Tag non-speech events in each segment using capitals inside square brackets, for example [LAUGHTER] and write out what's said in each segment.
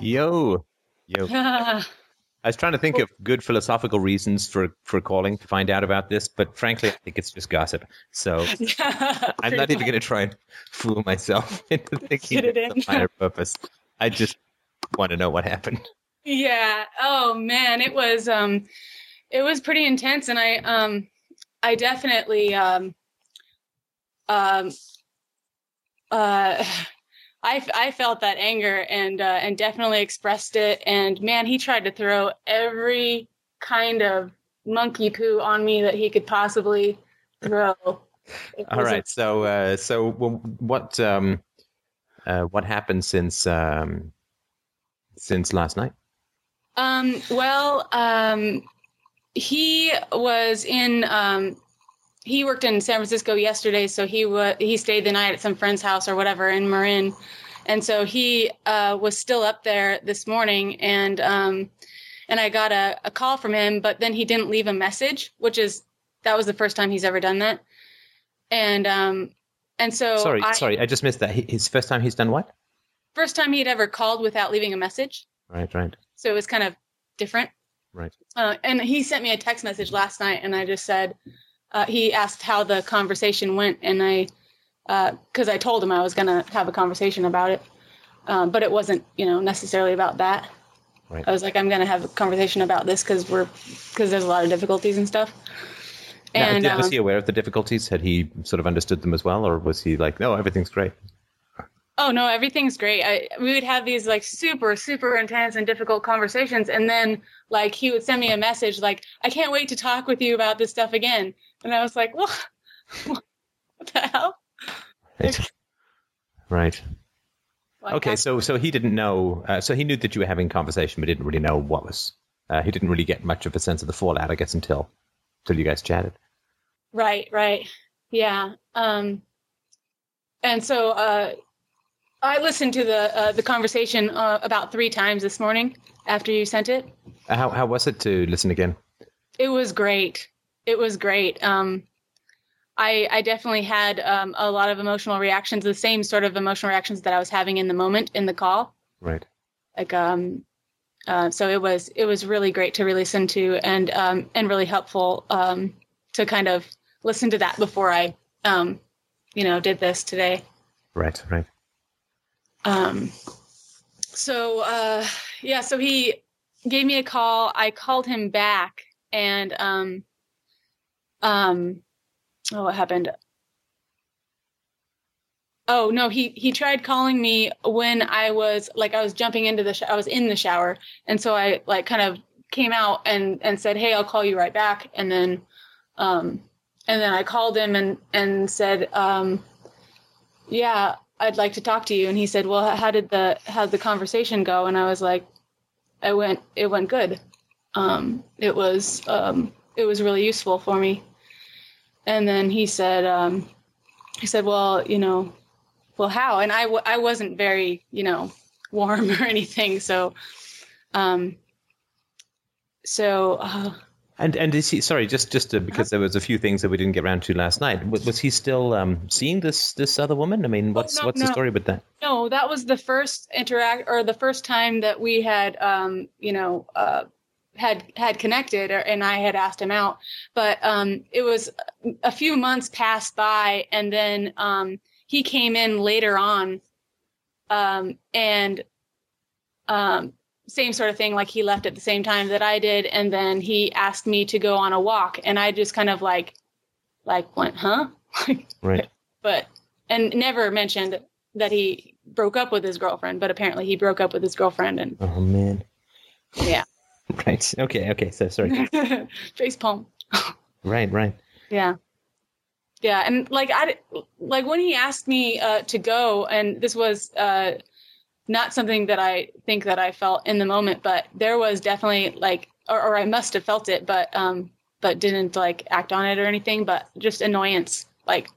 Yo, yo. [LAUGHS] I was trying to think of good philosophical reasons for for calling to find out about this, but frankly, I think it's just gossip. So [LAUGHS] I'm not even going to try and fool myself [LAUGHS] into thinking it it's a higher purpose. I just want to know what happened. Yeah. Oh man, it was um it was pretty intense and I um I definitely um um uh I, I felt that anger and uh, and definitely expressed it and man he tried to throw every kind of monkey poo on me that he could possibly throw. All right. A- So, uh, so what um, uh, what happened since um, since last night? Um, well, um, he was in, um, he worked in San Francisco yesterday, so he wa he stayed the night at some friend's house or whatever in Marin. And so he, uh, was still up there this morning and, um, and I got a, a call from him, but then he didn't leave a message, which is, that was the first time he's ever done that. And, um, and so sorry, I, sorry, I just missed that. His first time he's done what? first time he'd ever called without leaving a message. Right, right, so it was kind of different. right. Uh, and he sent me a text message last night, and I just said uh, he asked how the conversation went, and I because I told him I was going to have a conversation about it, um, but it wasn't you know necessarily about that. Right. I was like, I'm going to have a conversation about this because we're because there's a lot of difficulties and stuff. Now, And did- was um, he aware of the difficulties? Had he sort of understood them as well, or was he like, no, everything's great? Oh no, everything's great. I we would have these like super super intense and difficult conversations, and then like he would send me a message like, "I can't wait to talk with you about this stuff again," and I was like, "What? [LAUGHS] what the hell?" Right. [LAUGHS] right. Like, Okay, so so he didn't know. Uh, so he knew that you were having a conversation, but didn't really know what was. Uh, he didn't really get much of a sense of the fallout, I guess, until until you guys chatted. right, right, yeah. Um, and so uh, I listened to the uh, the conversation uh, about three times this morning after you sent it. Uh, How how was it to listen again? It was great. It was great. Um, I I definitely had um, a lot of emotional reactions, the same sort of emotional reactions that I was having in the moment in the call. Right. Like um, uh, so it was it was really great to re-listen to and um, and really helpful um, to kind of listen to that before I um, you know did this today. Right. Right. Um, so uh, yeah, so he gave me a call. I called him back, and um, um, oh, what happened? Oh no, he he tried calling me when I was like I was jumping into the sh- I was in the shower, and so I like kind of came out and and said, "Hey, I'll call you right back," and then um, and then I called him and and said, um, "Yeah, I'd like to talk to you." And he said, "Well, how did the how the conversation go?" And I was like, "I went it went good. Um, it was um, it was really useful for me." And then he said, um, he said, "Well, you know, well, how?" And I w- I wasn't very you know warm [LAUGHS] or anything, so um, so uh, And and is he sorry just just to, because there was a few things that we didn't get around to last night. Was, was he still um, seeing this this other woman? I mean, what's no, what's the story with that? No, that was the first interact or the first time that we had, um, you know, uh, had had connected, or, and I had asked him out. But um, it was a few months passed by, and then um, he came in later on, um, and um, same sort of thing. Like he left at the same time that I did, and then he asked me to go on a walk, and I just kind of like, like went, huh? [LAUGHS] Right. but and never mentioned that he broke up with his girlfriend but apparently he broke up with his girlfriend and Oh man. yeah [LAUGHS] Right. Okay. Okay. So sorry. [LAUGHS] face palm right. Right. yeah yeah and like i like when he asked me uh to go and this was uh not something that i think that i felt in the moment but there was definitely like or, or i must have felt it but um but didn't like act on it or anything but just annoyance like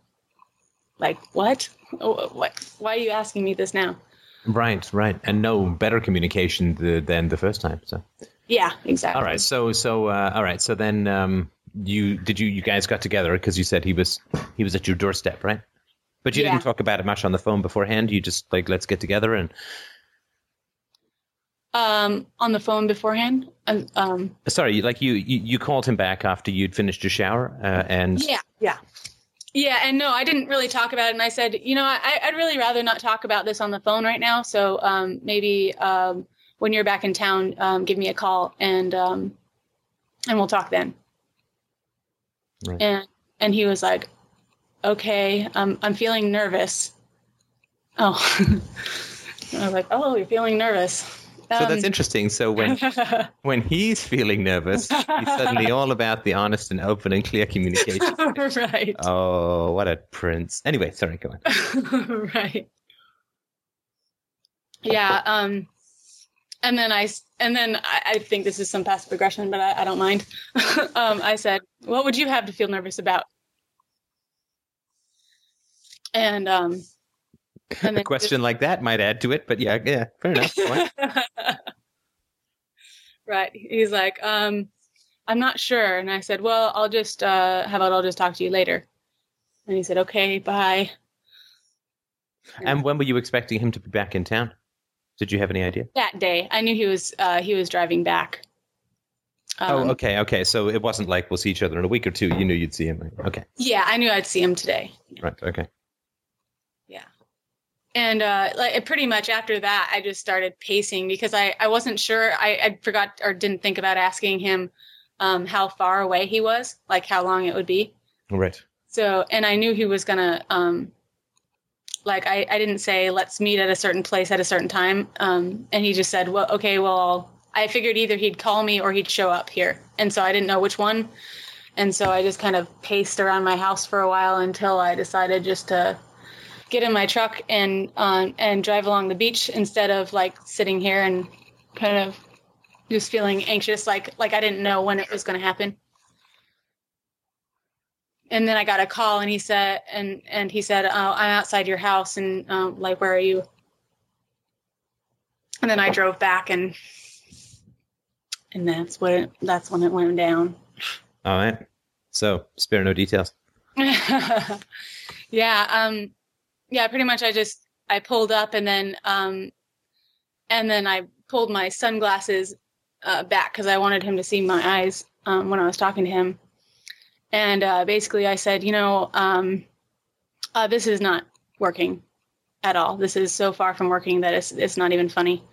like what Oh, what why are you asking me this now Right. Right. And no better communication th- than the first time. So. yeah exactly All right. So so uh, all right. So then um, you did you you guys got together because you said he was he was at your doorstep, right? But you Yeah. didn't talk about it much on the phone beforehand. You just like let's get together and Um, on the phone beforehand. Um, um, Sorry, like you, you, you called him back after you'd finished your shower, uh, and yeah, yeah, yeah. And no, I didn't really talk about it. And I said, you know, I, I'd really rather not talk about this on the phone right now. So um, maybe um, when you're back in town, um, give me a call and um, and we'll talk then. Right. And and he was like, okay, um, I'm feeling nervous. Oh, [LAUGHS] I was like, oh, you're feeling nervous. so that's Um, interesting. So when [LAUGHS] when he's feeling nervous, he's suddenly [LAUGHS] all about the honest and open and clear communication. right. Oh, what a prince! Anyway, sorry, go on. right. Yeah. Um, and then I and then I, I think this is some passive aggression, but I, I don't mind. um, I said, what would you have to feel nervous about? And, um, and A question like that might add to it, but yeah, yeah, fair enough. [LAUGHS] Right. He's like, um, I'm not sure. And I said, well, I'll just, uh, how about I'll just talk to you later? And he said, okay, bye. And when were you expecting him to be back in town? Did you have any idea? That day, I knew he was, uh, he was driving back. Um, oh, okay, okay. So it wasn't like we'll see each other in a week or two. You knew you'd see him. Okay, Yeah, I knew I'd see him today. right, okay. And uh, like pretty much after that, I just started pacing because I, I wasn't sure. I, I forgot or didn't think about asking him um, how far away he was, like how long it would be. Right. So, and I knew he was gonna, um, like, I, I didn't say let's meet at a certain place at a certain time. Um, and he just said, well, okay, well, I figured either he'd call me or he'd show up here, and so I didn't know which one. And so I just kind of paced around my house for a while until I decided just to get in my truck and um, and drive along the beach instead of like sitting here and kind of just feeling anxious, like like I didn't know when it was going to happen and then I got a call and he said and and he said oh, I'm outside your house and um, like where are you and then I drove back and and that's what it, that's when it went down All right. So spare no details. [LAUGHS] yeah um yeah pretty much I just I pulled up and then um and then I pulled my sunglasses uh, back because I wanted him to see my eyes um, when I was talking to him and uh, basically I said, you know, um, uh, this is not working at all. This is so far from working that it's it's not even funny.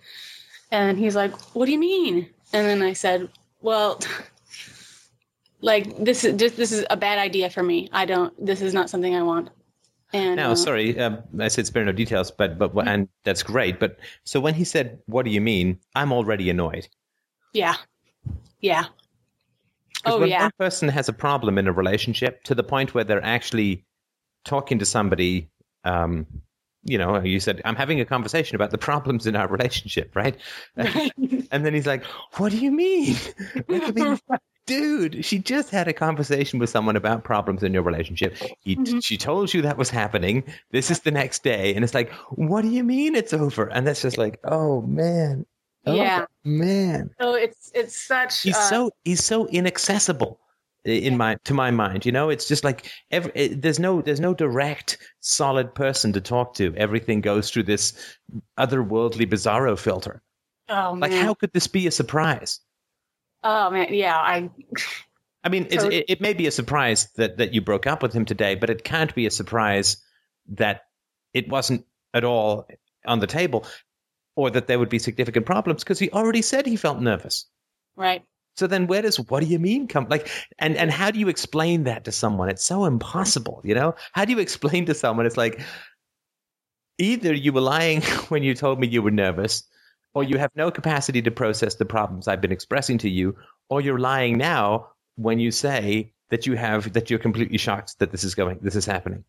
And he's like, "What do you mean?" And then I said, "Well, [LAUGHS] like this is just this is a bad idea for me. I don't. This is not something I want." And Now, uh, sorry, um, I said spare no details, but but and that's great. But so when he said, "What do you mean?" I'm already annoyed. yeah, yeah. Oh, when yeah. one person has a problem in a relationship to the point where they're actually talking to somebody, um, you know, you said, I'm having a conversation about the problems in our relationship, right? [LAUGHS] And then he's like, What do you mean? I mean, [LAUGHS] Dude, she just had a conversation with someone about problems in your relationship. He, Mhm. She told you that was happening. This is the next day. And it's like, What do you mean it's over? And that's just like, Oh, man. Oh, Yeah. Man so it's it's such. he's uh, so he's so inaccessible in Yeah. my to my mind you know it's just like every, it, there's no there's no direct solid person to talk to everything goes through this otherworldly bizarro filter oh man. like how could this be a surprise oh man. Yeah. I. i mean So- it, it may be a surprise that that you broke up with him today but it can't be a surprise that it wasn't at all on the table or that there would be significant problems because he already said he felt nervous Right. So then where does what do you mean come like and and how do you explain that to someone? It's so impossible, you know? How do you explain to someone it's like either you were lying [LAUGHS] when you told me you were nervous or you have no capacity to process the problems I've been expressing to you or you're lying now when you say that you have that you're completely shocked that this is going this is happening.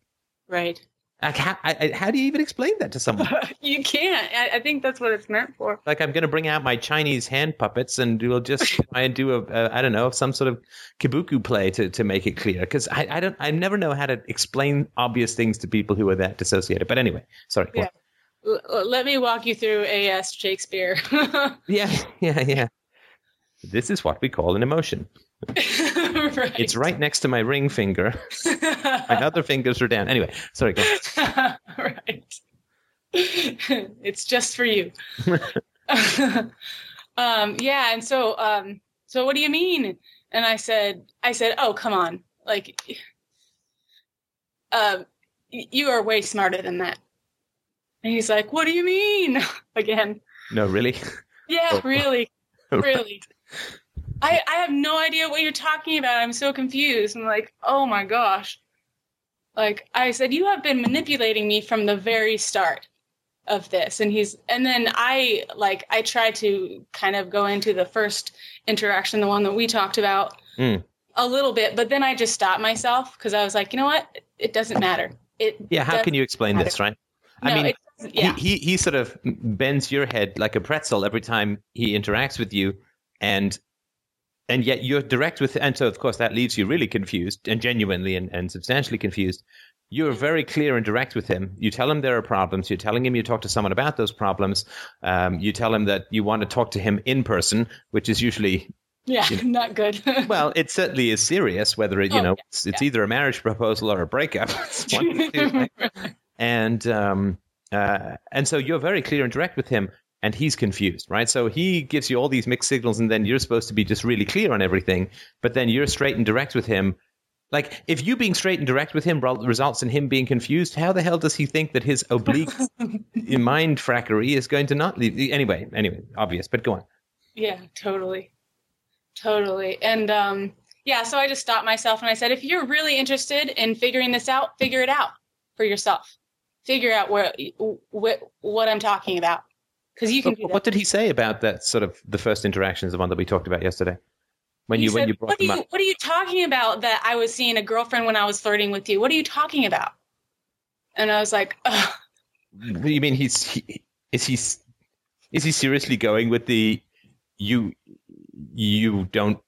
Right. Like how, I, how do you even explain that to someone? [LAUGHS] you can't. I, I think that's what it's meant for. like I'm going to bring out my Chinese hand puppets and we'll just try and do a, a I don't know some sort of kabuki play to, to make it clear because I, I don't I never know how to explain obvious things to people who are that dissociated. But anyway, sorry. go on. L- l- let me walk you through A.S. Shakespeare. [LAUGHS] Yeah, yeah, yeah. This is what we call an emotion. [LAUGHS] right. It's right next to my ring finger. [LAUGHS] My other fingers are down. Anyway, sorry. Go right. it's just for you. um, yeah, and so um, so what do you mean? And I said, I said, oh come on, like, um, you are way smarter than that. And he's like, what do you mean? [LAUGHS] Again. No, really. Yeah, oh. really, [LAUGHS] really. I I have no idea what you're talking about. I'm so confused. I'm like, oh my gosh. Like I said, you have been manipulating me from the very start of this and he's and then i like i tried to kind of go into the first interaction the one that we talked about mm. a little bit but then i just stopped myself because i was like you know what it doesn't matter it yeah how can you explain matter. this right i no, mean yeah. he, he he sort of bends your head like a pretzel every time he interacts with you and and yet you're direct with and so of course that leaves you really confused and genuinely and, and substantially confused you're very clear and direct with him. You tell him there are problems. You're telling him you talk to someone about those problems. Um, you tell him that you want to talk to him in person, which is usually yeah, you [LAUGHS] know, not good. [LAUGHS] well, it certainly is serious. Whether it, you oh, know, yeah, it's, it's yeah. either a marriage proposal or a breakup. [LAUGHS] and um, uh, and so you're very clear and direct with him, and he's confused, right? So he gives you all these mixed signals, and then you're supposed to be just really clear on everything, but then you're straight and direct with him, like, if you being straight and direct with him results in him being confused, how the hell does he think that his oblique [LAUGHS] mind frackery is going to not leave? Anyway, anyway, obvious, but go on. Yeah, totally. Totally. And um, yeah, so I just stopped myself and I said, if you're really interested in figuring this out, figure it out for yourself. Figure out where, what, what I'm talking about. Because you can. What did he say about that sort of the first interactions, the one that we talked about yesterday? when you, you said, when you brought what you, up. What are you talking about? That I was seeing a girlfriend when I was flirting with you. What are you talking about? And I was like, Ugh. you mean he's he, is he is he seriously going with the you you don't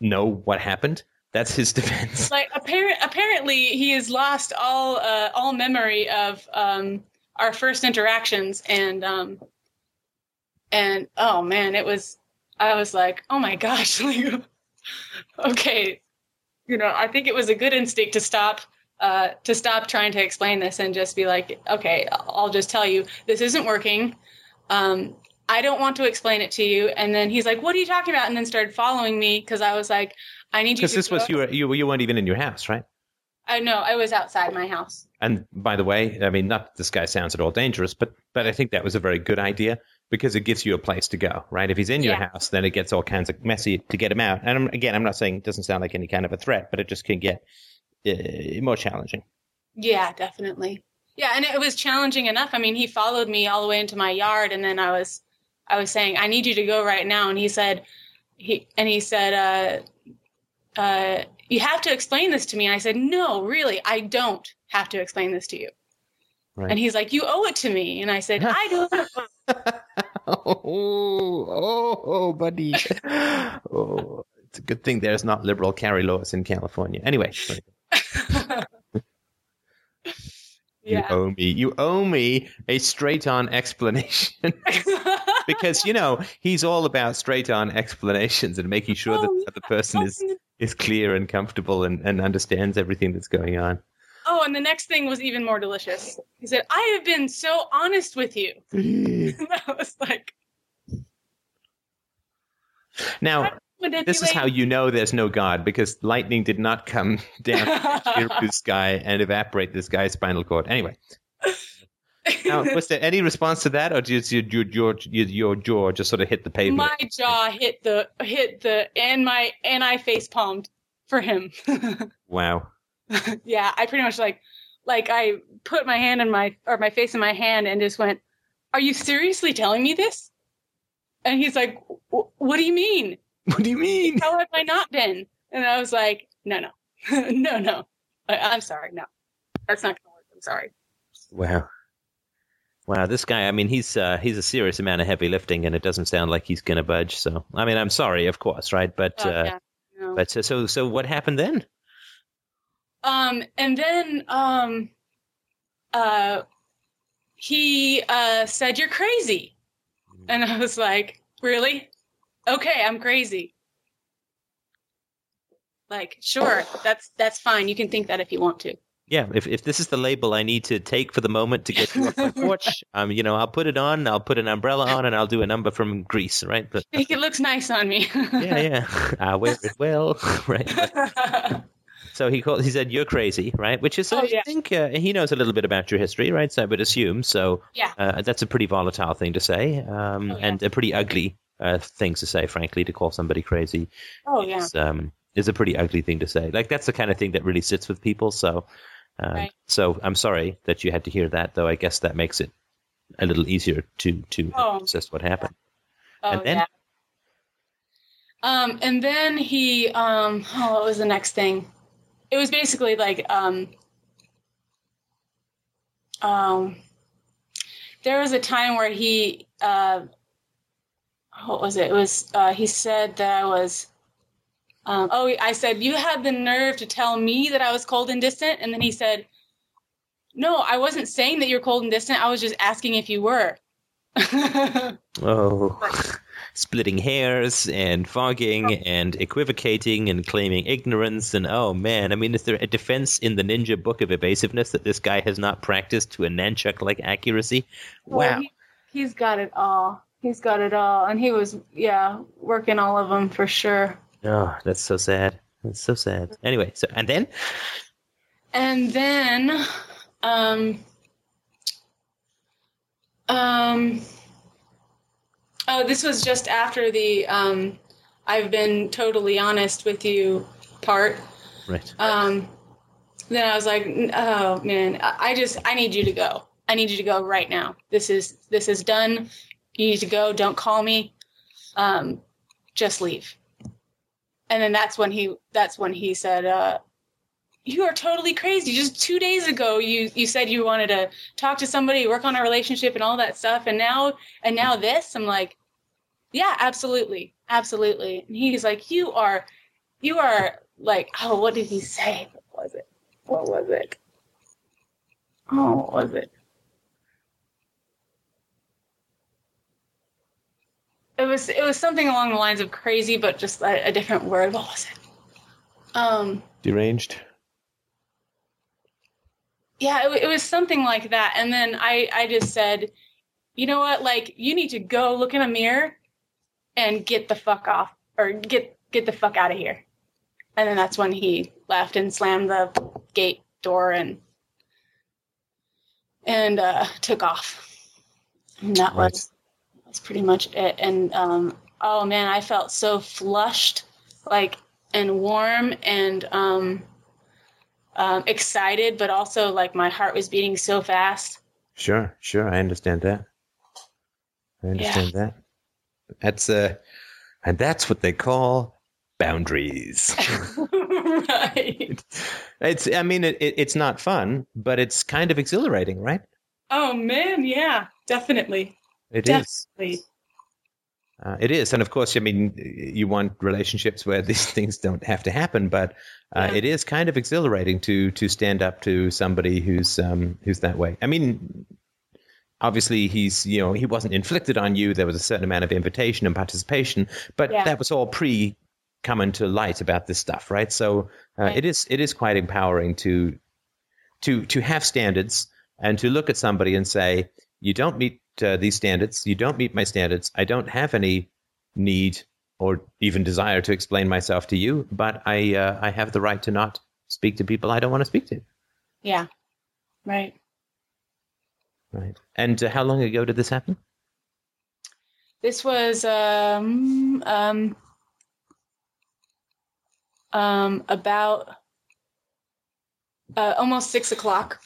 know what happened? That's his defense. Like apparent, apparently he has lost all uh, all memory of um, our first interactions and um, and oh man, it was I was like, oh my gosh, [LAUGHS] like, okay, you know, I think it was a good instinct to stop uh, to stop trying to explain this and just be like, okay, I'll just tell you this isn't working. Um, I don't want to explain it to you. And then he's like, what are you talking about? And then started following me because I was like, I need you. Because this was you were you you weren't even in your house, right? I know I was outside my house. And by the way, I mean, not this guy sounds at all dangerous, but but I think that was a very good idea because it gives you a place to go, right? If he's in your yeah. house, then it gets all kinds of messy to get him out. And I'm, again, I'm not saying it doesn't sound like any kind of a threat, but it just can get uh, more challenging. Yeah, definitely. Yeah, and it was challenging enough. I mean, he followed me all the way into my yard, and then I was, I was saying, "I need you to go right now," and he said, he and he said, uh, uh, "You have to explain this to me." And I said, "No, really, I don't have to explain this to you." Right. And he's like, "You owe it to me," and I said, "I don't." [LAUGHS] oh, oh, oh, buddy. [LAUGHS] Oh, it's a good thing there's not liberal carry laws in California. Anyway. [LAUGHS] You yeah. owe me. You owe me a straight on explanation. because, you know, he's all about straight on explanations and making sure that oh, the person is, is clear and comfortable and, and understands everything that's going on. Oh, and the next thing was even more delicious. He said, I have been so honest with you. [LAUGHS] [LAUGHS] I was like. Now, this is how you know there's no God because lightning did not come [LAUGHS] down the sky and evaporate this guy's spinal cord. Anyway. Now, [LAUGHS] was there any response to that, or did your your your, your jaw just sort of hit the pavement? My jaw hit the hit the and my and I face palmed for him. [LAUGHS] wow. yeah, I pretty much like like I put my hand in my or my face in my hand and just went, "Are you seriously telling me this?" And he's like, "What do you mean? [LAUGHS] What do you mean? How have I not been?" And I was like, "No, no, no, no. I, am sorry. No, that's not gonna work. I'm sorry." Wow. Wow, this guy, I mean, he's uh, he's a serious amount of heavy lifting, and it doesn't sound like he's going to budge. So, I mean, I'm sorry, of course, right? But, oh, uh, yeah, no. but uh, so so what happened then? Um, and then um, uh, he uh, said, You're crazy. And I was like, Really? Okay, I'm crazy. Like, sure, that's that's fine. You can think that if you want to. Yeah, if, if this is the label I need to take for the moment to get you off my [LAUGHS] porch, um, you know, I'll put it on, I'll put an umbrella on, and I'll do a number from Greece, right? But I it looks nice on me. yeah, yeah, [LAUGHS] I wear it well, [LAUGHS] right? So he called. He said, "You're crazy, right?" Which is, Oh, I yeah. think, uh, he knows a little bit about your history, right? So I would assume. So Yeah. uh, that's a pretty volatile thing to say, um, Oh, yeah. and a pretty ugly uh, thing to say, frankly, to call somebody crazy. oh yeah. is, um, is a pretty ugly thing to say. Like that's the kind of thing that really sits with people. So, um, Right. so I'm sorry that you had to hear that, though. I guess that makes it a little easier to to Oh. process what happened. Oh And then? yeah. Um, and then he, um, oh, what was the next thing? It was basically like, um, um, there was a time where he, uh, what was it? It was, uh, he said that I was, um, oh, I said, you had the nerve to tell me that I was cold and distant. And then he said, no, I wasn't saying that you're cold and distant. I was just asking if you were. [LAUGHS] Oh, [LAUGHS] splitting hairs and fogging and equivocating and claiming ignorance and oh man, I mean, is there a defense in the Ninja Book of Evasiveness that this guy has not practiced to a nunchuck like accuracy? Well, Wow. he, he's got it all. He's got it all, and he was, yeah, working all of them for sure. Oh, that's so sad. That's so sad. Anyway, so and then And then, um, um, oh, this was just after the um, I've been totally honest with you part. right. Um, then I was like, oh man, I I just I need you to go. I need you to go right now. This is this is done. You need to go. Don't call me. Um, just leave. And then that's when he that's when he said, uh, "You are totally crazy. Just two days ago, you you said you wanted to talk to somebody, work on a relationship, and all that stuff, and now and now this." I'm like, "Yeah, absolutely, absolutely." And he's like, "You are, you are like, oh, what did he say? What was it? What was it? Oh, what was it? It was it was something along the lines of crazy, but just a, a different word. What was it? Um, Deranged. yeah, it, it was something like that. And then I I just said, you know what? Like, you need to go look in a mirror and get the fuck off, or get get the fuck out of here. And then that's when he left and slammed the gate door and and uh, took off. And that Right. was that's pretty much it. And um, oh man, I felt so flushed, like and warm and um, um, excited, but also like my heart was beating so fast. Sure, sure. I understand that. I understand that. That's uh, and that's what they call boundaries. right. [LAUGHS] [LAUGHS] it's. I mean, it, it, it's not fun, but it's kind of exhilarating, right? Oh man, yeah, definitely, It is. definitely. Uh, it is, and of course, I mean, you want relationships where [LAUGHS] these things don't have to happen, but uh, Yeah. it is kind of exhilarating to to stand up to somebody who's um, who's that way. I mean, obviously, he's you know he wasn't inflicted on you. There was a certain amount of invitation and participation, but Yeah. that was all pre coming to light about this stuff, right? So uh, Right. it is it is quite empowering to to to have standards and to look at somebody and say, you don't meet uh, these standards, you don't meet my standards. I don't have any need or even desire to explain myself to you, but I uh, I have the right to not speak to people I don't want to speak to. Yeah, right. Right. And uh, how long ago did this happen? This was um um um about uh, almost six o'clock.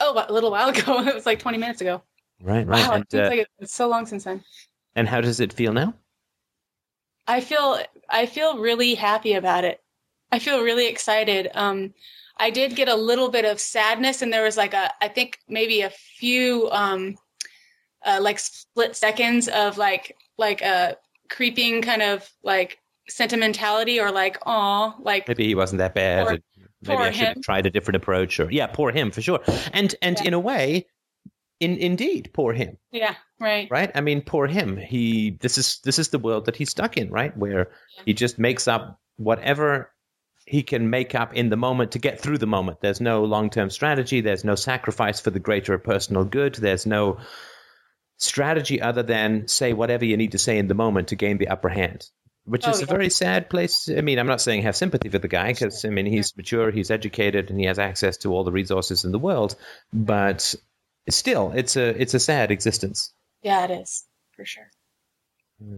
Oh, a little while [LAUGHS] ago. It was like twenty minutes ago. Right. Right. Wow, it and, seems uh, like it's so long since then. and how does it feel now? I feel I feel really happy about it. I feel really excited. Um, I did get a little bit of sadness, and there was like a I think maybe a few um, uh, like split seconds of like like a creeping kind of like sentimentality or like oh like Maybe he wasn't that bad. Or maybe I should have tried a different approach. Or yeah, poor him for sure. And and Yeah. in a way, in indeed, poor him. yeah right right i mean poor him he this is this is the world that he's stuck in right where he just makes up whatever he can make up in the moment to get through the moment. There's no long term strategy. There's no sacrifice for the greater personal good. There's no strategy other than say whatever you need to say in the moment to gain the upper hand, which Oh, is a yeah. very sad place. I mean, I'm not saying have sympathy for the guy because I mean he's mature, he's educated, and he has access to all the resources in the world. But still, it's a it's a sad existence. Yeah, it is for sure,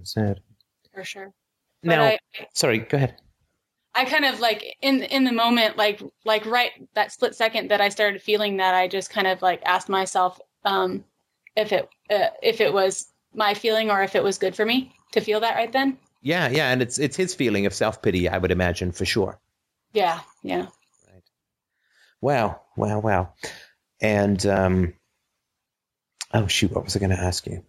Sad. for sure. But Now, I, sorry, go ahead. I kind of like in in the moment, like like right that split second that I started feeling that, I just kind of like asked myself um, if it uh, if it was my feeling or if it was good for me to feel that right then. Yeah, yeah, and it's it's his feeling of self pity, I would imagine for sure. Yeah, yeah. Right. Wow, wow, wow. And um oh shoot, what was I gonna ask you?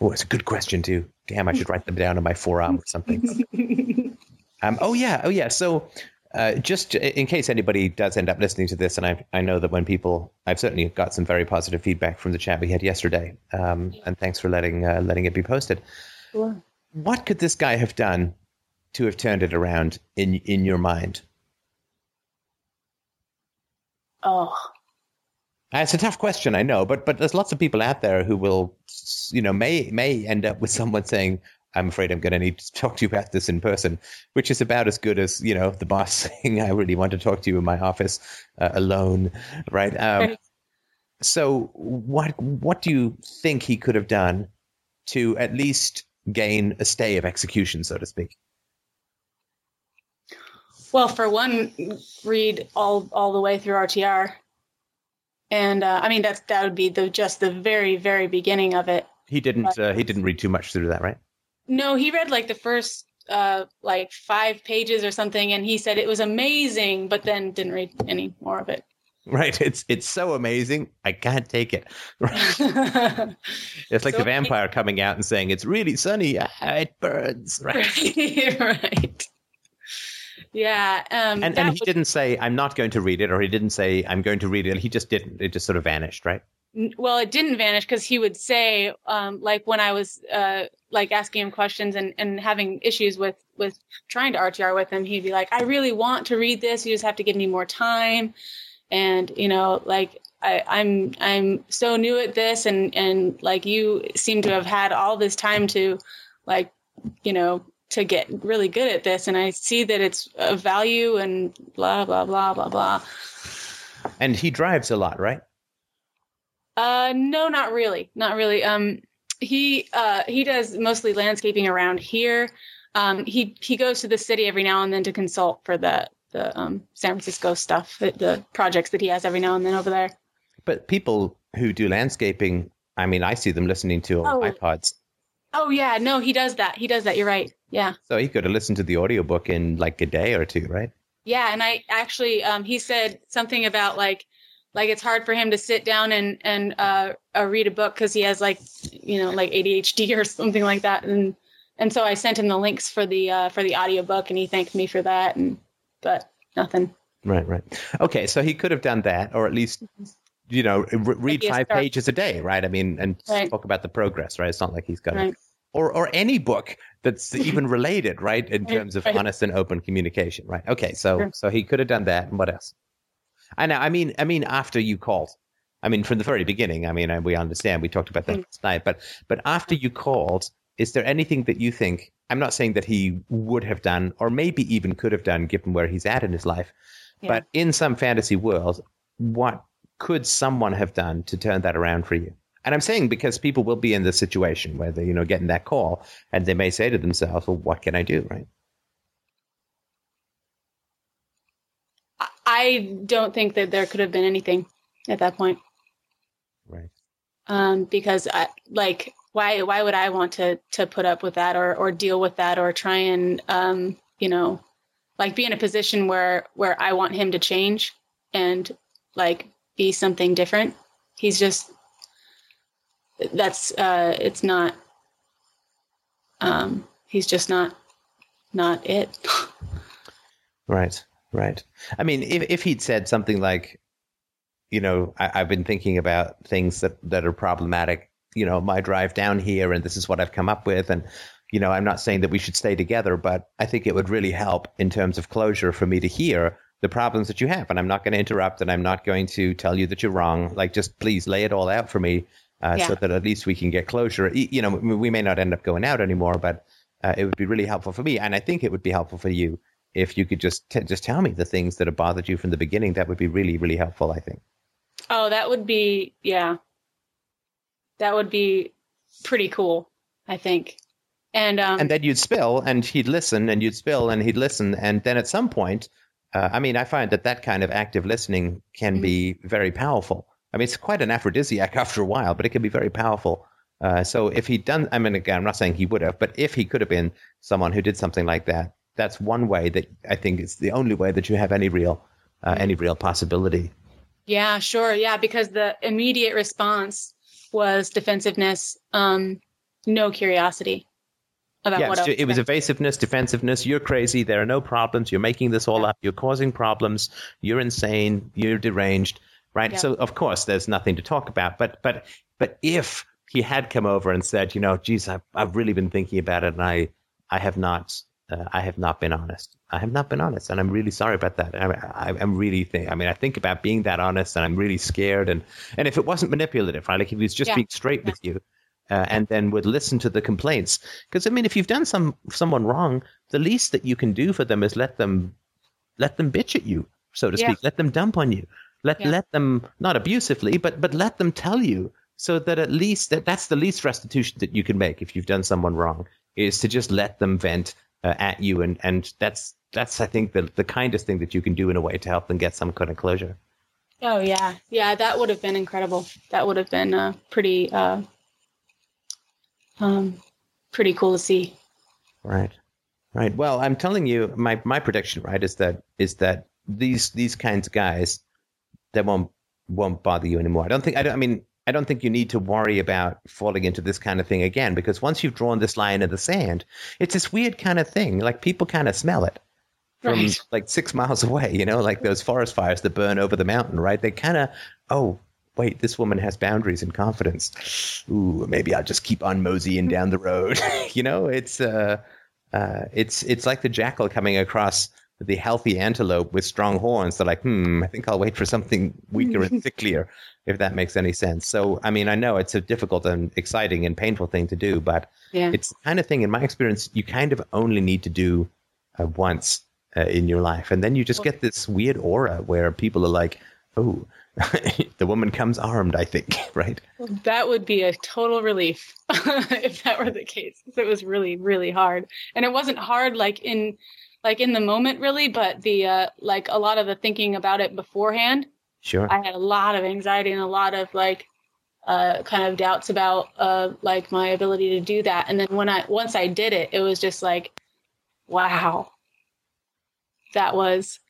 Oh, it's a good question too. Damn, I should write them down on my forearm or something. [LAUGHS] Um, oh yeah, oh yeah. So uh, just in case anybody does end up listening to this, and I, I know that when people, I've certainly got some very positive feedback from the chat we had yesterday, um, and thanks for letting uh, letting it be posted. Sure. What could this guy have done to have turned it around in in your mind? Oh, It's a tough question, I know, but but there's lots of people out there who will, you know, may may end up with someone saying, "I'm afraid I'm going to need to talk to you about this in person," which is about as good as you know the boss [LAUGHS] saying, "I really want to talk to you in my office uh, alone," right? Um. So, what what do you think he could have done to at least gain a stay of execution, so to speak? well, for one, read all all the way through RTR, and uh, I mean that's that would be the just the very very beginning of it. He didn't. Uh, he didn't read too much through that, right? No, he read like the first uh like five pages or something, and he said it was amazing, but then didn't read any more of it. Right. It's it's so amazing. I can't take it. [LAUGHS] right. [LAUGHS] It's like So- the vampire coming out and saying, It's really sunny. It burns. [LAUGHS] Right. right. Yeah. Um, And, and he was- didn't say, I'm not going to read it, or he didn't say, I'm going to read it. He just didn't. It just sort of vanished, right? well, it didn't vanish because he would say, um, like when I was uh, like asking him questions and, and having issues with with trying to RTR with him, he'd be like, "I really want to read this. You just have to give me more time." And you know, like I, I'm I'm so new at this, and and like you seem to have had all this time to, like, you know, to get really good at this, and I see that it's a value and blah blah blah blah blah. And he drives a lot, right? Uh, no, not really, not really. Um, he uh he does mostly landscaping around here. Um, he he goes to the city every now and then to consult for the the um San Francisco stuff, the, the projects that he has every now and then over there. But people who do landscaping, I mean, I see them listening to Oh. iPods. Oh yeah, no, he does that. He does that. You're right. Yeah. So he could have listened to the audiobook in like a day or two, right? Yeah, and I actually, um, he said something about like, like it's hard for him to sit down and and uh, uh read a book because he has like, you know, like ADHD [LAUGHS] or something like that, and and so I sent him the links for the uh, for the audiobook, and he thanked me for that, and but nothing. Right, right. Okay, so he could have done that, or at least, you know, re- read five start. pages a day, right? I mean, and Right. talk about the progress, right? It's not like he's got, Right. Or or any book that's [LAUGHS] even related, right, in terms of honest and open communication, right? Okay, so so he could have done that, and what else? I know. I mean, I mean, after you called, I mean, from the very beginning. I mean, we understand. We talked about that Mm. last night, but but after you called, is there anything that you think? I'm not saying that he would have done, or maybe even could have done, given where he's at in his life. Yeah. But in some fantasy world, what could someone have done to turn that around for you? And I'm saying because people will be in the situation where they're, you know, getting that call and they may say to themselves, well, what can I do? Right. I- I don't think that there could have been anything at that point. Right. um, because I, like why why would I want to to put up with that or or deal with that or try and um, you know like be in a position where where I want him to change and like be something different. He's just that's uh it's not um he's just not not it. [LAUGHS] Right. Right. I mean, if, if he'd said something like, you know, I, I've been thinking about things that, that are problematic you know my drive down here, and this is what I've come up with, and you know I'm not saying that we should stay together, but I think it would really help in terms of closure for me to hear the problems that you have, and I'm not going to interrupt, and I'm not going to tell you that you're wrong. Like just please lay it all out for me, uh, yeah. so that at least we can get closure. You know, we may not end up going out anymore, but uh, it would be really helpful for me, and I think it would be helpful for you if you could just t- just tell me the things that have bothered you from the beginning. That would be really really helpful. I think. Oh, that would be yeah. That would be pretty cool. I think. And um, and then you'd spill, and he'd listen, and you'd spill, and he'd listen, and then at some point, uh, I mean, I find that that kind of active listening can mm-hmm. be very powerful. I mean, it's quite an aphrodisiac [LAUGHS] after a while, but it can be very powerful. Uh, so if he'd done, I mean, again, I'm not saying he would have, but if he could have been someone who did something like that, that's one way that I think is the only way that you have any real, uh, any real possibility. Yeah, sure. Yeah, because the immediate response was defensiveness, um, no curiosity about what it was evasiveness, defensiveness. You're crazy. There are no problems. You're making this all yeah. up. You're causing problems. You're insane. You're deranged. Right. So of course there's nothing to talk about. But but but if he had come over and said, you know, geez, I've, I've really been thinking about it and I, I have not, uh, I have not been honest. I have not been honest, and I'm really sorry about that. I, am really think. I mean, I think about being that honest, and I'm really scared. And and if it wasn't manipulative, right? Like if he was just yeah. being straight yeah. with you, uh, and then would listen to the complaints, because I mean, if you've done some someone wrong, the least that you can do for them is let them let them bitch at you, so to yeah. speak. Let them dump on you. Let let them not abusively, but but let them tell you so that at least that, that's the least restitution that you can make if you've done someone wrong is to just let them vent uh, at you and and that's that's I think the the kindest thing that you can do in a way to help them get some kind of closure. Oh yeah, yeah, that would have been incredible. That would have been uh, pretty uh, um, pretty cool to see. Right, right. Well, I'm telling you, my my prediction, right, is that is that these these kinds of guys that won't won't bother you anymore. I don't think I don't. I mean, I don't think you need to worry about falling into this kind of thing again because once you've drawn this line in the sand, it's this weird kind of thing. Like people kind of smell it from right. like six [LAUGHS] miles away, you know, like those forest fires that burn over the mountain, right? They kind of, oh, wait, this woman has boundaries and confidence. Ooh, maybe I'll just keep on moseying down the road. [LAUGHS] you know, it's uh, uh, it's it's like the jackal coming across the healthy antelope with strong horns. They're like, hmm, I think I'll wait for something weaker and [LAUGHS] sicklier, if that makes any sense. So, I mean, I know it's a difficult and exciting and painful thing to do, but yeah. it's the kind of thing, in my experience, you kind of only need to do uh, once uh, in your life. And then you just get this weird aura where people are like, oh, [LAUGHS] the woman comes armed, I think, [LAUGHS] right? That would be a total relief if that were the case. It was really, really hard. And it wasn't hard like in like in the moment really, but the uh like a lot of the thinking about it beforehand. Sure. I had a lot of anxiety and a lot of like uh kind of doubts about uh like my ability to do that. And then when I once I did it, it was just like wow. That was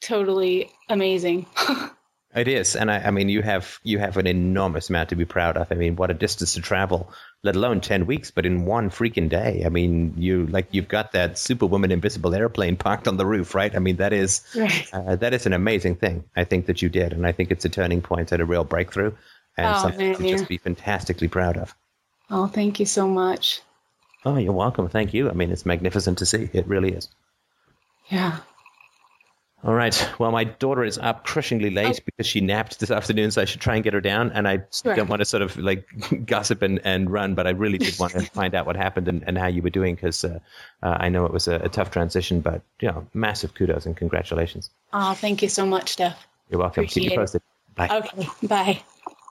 totally amazing. [LAUGHS] It is, and I, I, mean, you have you have an enormous amount to be proud of. I mean, what a distance to travel, let alone ten weeks, but in one freaking day. I mean, you like you've got that Superwoman invisible airplane parked on the roof, right? I mean, that is right. uh, that is an amazing thing. I think that you did, and I think it's a turning point and a real breakthrough, and oh, something to just be fantastically proud of. Oh, thank you so much. Oh, you're welcome. Thank you. I mean, it's magnificent to see. It really is. Yeah. All right. Well, my daughter is up crushingly late oh. because she napped this afternoon, so I should try and get her down. And I sure. don't want to sort of like [LAUGHS] gossip and, and run, but I really did want to [LAUGHS] find out what happened and, and how you were doing because uh, uh, I know it was a, a, tough transition, but you know, massive kudos and congratulations. Oh, thank you so much, Steph. You're welcome. Appreciate Keep you posted. Bye. Okay. Bye.